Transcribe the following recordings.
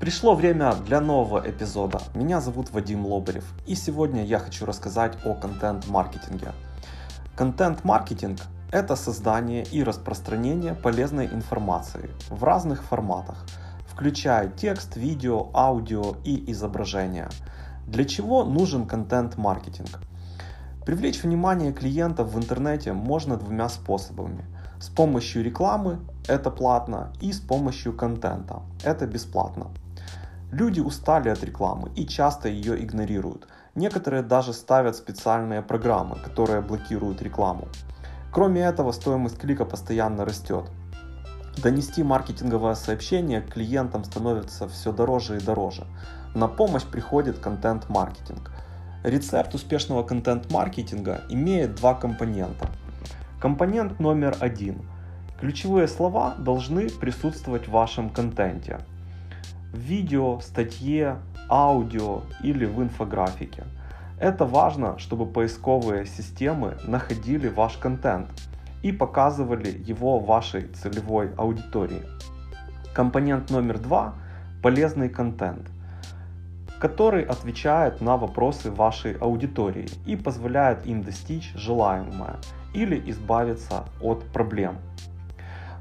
Пришло время для нового эпизода. Меня зовут Вадим Лобарев, и сегодня я хочу рассказать о контент-маркетинге. Контент-маркетинг – это создание и распространение полезной информации в разных форматах, включая текст, видео, аудио и изображения. Для чего нужен контент-маркетинг? Привлечь внимание клиентов в интернете можно двумя способами. С помощью рекламы – это платно, и с помощью контента – это бесплатно. Люди устали от рекламы и часто ее игнорируют. Некоторые даже ставят специальные программы, которые блокируют рекламу. Кроме этого, стоимость клика постоянно растет. Донести маркетинговое сообщение клиентам становится все дороже и дороже. На помощь приходит контент-маркетинг. Рецепт успешного контент-маркетинга имеет два компонента. Компонент номер один. Ключевые слова должны присутствовать в вашем контенте в видео, статье, аудио или в инфографике. Это важно, чтобы поисковые системы находили ваш контент и показывали его вашей целевой аудитории. Компонент номер два – полезный контент, который отвечает на вопросы вашей аудитории и позволяет им достичь желаемое или избавиться от проблем.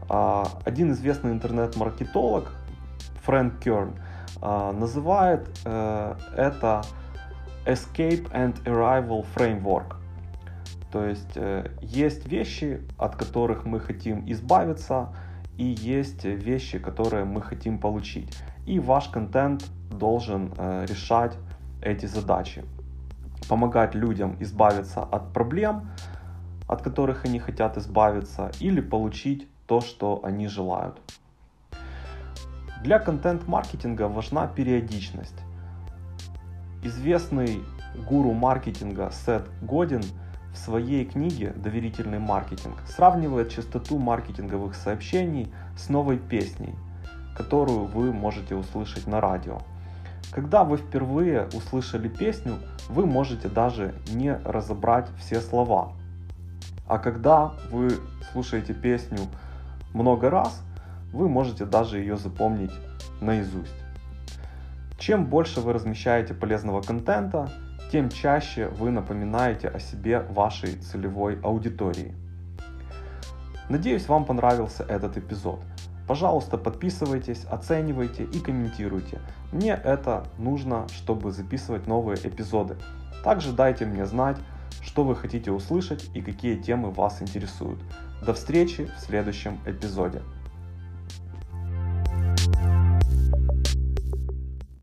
А, один известный интернет-маркетолог Фрэнк Керн, а, называет э, это Escape and Arrival Framework. То есть э, есть вещи, от которых мы хотим избавиться, и есть вещи, которые мы хотим получить. И ваш контент должен э, решать эти задачи. Помогать людям избавиться от проблем, от которых они хотят избавиться, или получить то, что они желают. Для контент-маркетинга важна периодичность. Известный гуру маркетинга Сет Годин в своей книге «Доверительный маркетинг» сравнивает частоту маркетинговых сообщений с новой песней, которую вы можете услышать на радио. Когда вы впервые услышали песню, вы можете даже не разобрать все слова. А когда вы слушаете песню много раз, вы можете даже ее запомнить наизусть. Чем больше вы размещаете полезного контента, тем чаще вы напоминаете о себе вашей целевой аудитории. Надеюсь, вам понравился этот эпизод. Пожалуйста, подписывайтесь, оценивайте и комментируйте. Мне это нужно, чтобы записывать новые эпизоды. Также дайте мне знать, что вы хотите услышать и какие темы вас интересуют. До встречи в следующем эпизоде.